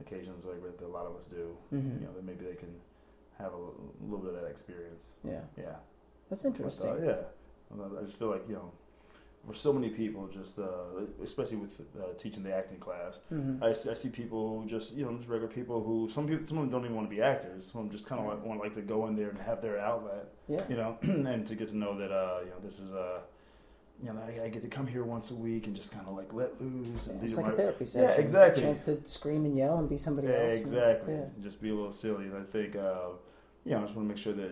occasions like that a lot of us do Mhm. you know, then maybe they can have a little bit of that experience. Yeah, Yeah. that's But, interesting. uh, yeah. I just feel like, you know, for so many people, just, uh, especially with uh, teaching the acting class, Mhm. I, I see people who just, you know, just regular people who, some people, some of them don't even want to be actors. Some of them just kind of like, want like to go in there and have their outlet, yeah. you know, <clears throat> and to get to know that, uh, you know, this is, uh, you know, I, I get to come here once a week and just kind of like let loose. And Yeah, it's like a my- therapy Yeah, exactly. It's a chance to scream and yell and be somebody Yeah, else. and- exactly. yeah. Just be a little silly, and I think, uh, you know, I just want to make sure that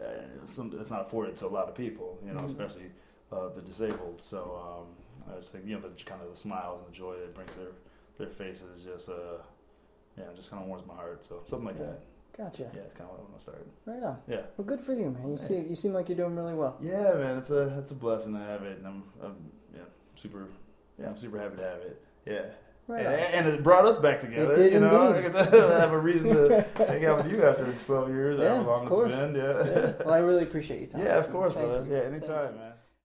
uh, some, it's not afforded to a lot of people, you know, Mhm. especially uh, the disabled. So um, I just think, you know, the kind of the smiles and the joy that it brings their their faces, just uh, yeah, just kind of warms my heart. So something like Yeah. that. Gotcha. Yeah, it's kind of what I want to start. Right on. Yeah. Well, good for you, man. You seem you seem like you're doing really well. Yeah, man, it's a it's a blessing to have it, and I'm, I'm yeah super yeah I'm super happy to have it. Yeah. Right and, and it brought us back together. It did you know, indeed. <laughs> I have a reason to <laughs> hang out with you after 12 years, Yeah, however long of course. it's been. Yeah. Yeah. Well, I really appreciate your <laughs> time. Yeah, of course, brother. Yeah, anytime, you. man.